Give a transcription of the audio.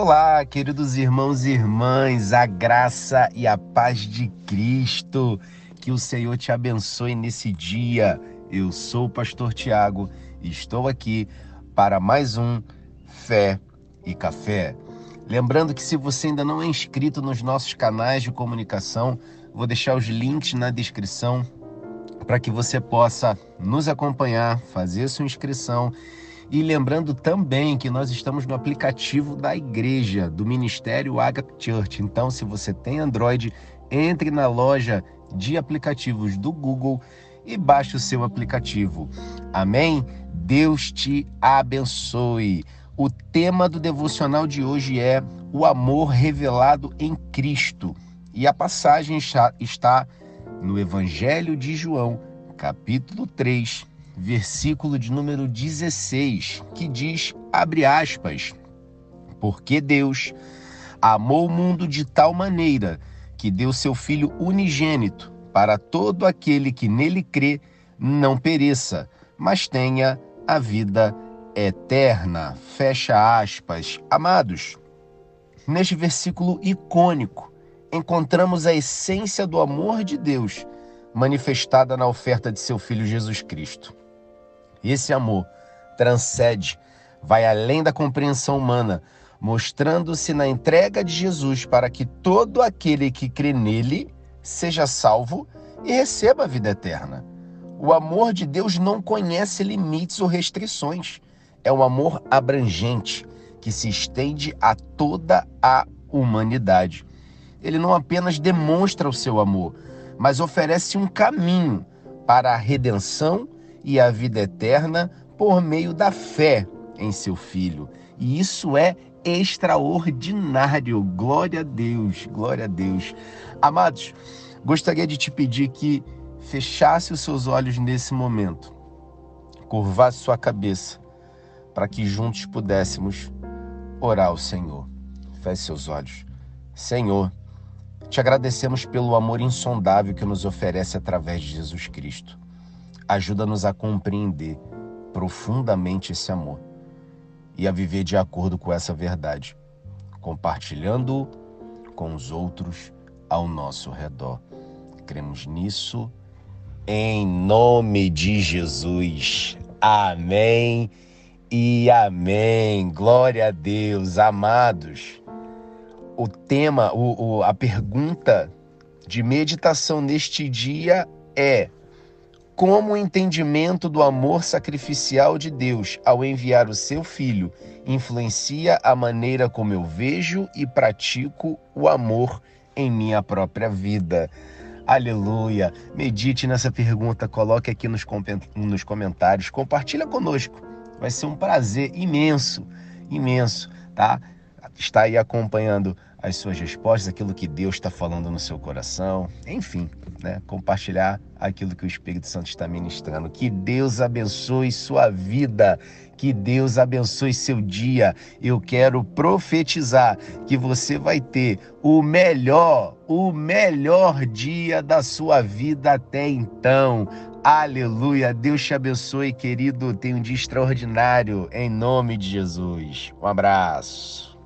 Olá, queridos irmãos e irmãs, a graça e a paz de Cristo. Que o Senhor te abençoe nesse dia. Eu sou o pastor Tiago e estou aqui para mais um Fé e Café. Lembrando que se você ainda não é inscrito nos nossos canais de comunicação, vou deixar os links na descrição para que você possa nos acompanhar, fazer sua inscrição e lembrando também que nós estamos no aplicativo da igreja, do Ministério Agape Church. Então, se você tem Android, entre na loja de aplicativos do Google e baixe o seu aplicativo. Amém? Deus te abençoe. O tema do devocional de hoje é o amor revelado em Cristo. E a passagem está no Evangelho de João, capítulo 3, versículo de número 16, que diz, abre aspas, porque Deus amou o mundo de tal maneira que deu seu Filho unigênito para todo aquele que nele crê não pereça, mas tenha a vida eterna. Fecha aspas. Amados, neste versículo icônico, encontramos a essência do amor de Deus manifestada na oferta de seu Filho Jesus Cristo. Esse amor transcende, vai além da compreensão humana, mostrando-se na entrega de Jesus para que todo aquele que crê nele seja salvo e receba a vida eterna. O amor de Deus não conhece limites ou restrições. É um amor abrangente que se estende a toda a humanidade. Ele não apenas demonstra o seu amor, mas oferece um caminho para a redenção e a vida eterna por meio da fé em seu Filho. E isso é extraordinário. Glória a Deus, glória a Deus. Amados, gostaria de te pedir que fechasse os seus olhos nesse momento, curvasse sua cabeça, para que juntos pudéssemos orar ao Senhor. Feche seus olhos. Senhor, te agradecemos pelo amor insondável que nos oferece através de Jesus Cristo. Ajuda-nos a compreender profundamente esse amor e a viver de acordo com essa verdade, compartilhando com os outros ao nosso redor. Cremos nisso em nome de Jesus. Amém e amém. Glória a Deus, amados. O tema, o, o, a pergunta de meditação neste dia é: como o entendimento do amor sacrificial de Deus ao enviar o seu filho influencia a maneira como eu vejo e pratico o amor em minha própria vida. Aleluia! Medite nessa pergunta, coloque aqui nos, nos comentários, compartilha conosco. Vai ser um prazer imenso, imenso, tá? Está aí acompanhando as suas respostas, aquilo que Deus está falando no seu coração, enfim, né? compartilhar aquilo que o Espírito Santo está ministrando. Que Deus abençoe sua vida, que Deus abençoe seu dia. Eu quero profetizar que você vai ter o melhor, o melhor dia da sua vida até então. Aleluia. Deus te abençoe, querido. Tenha um dia extraordinário em nome de Jesus. Um abraço.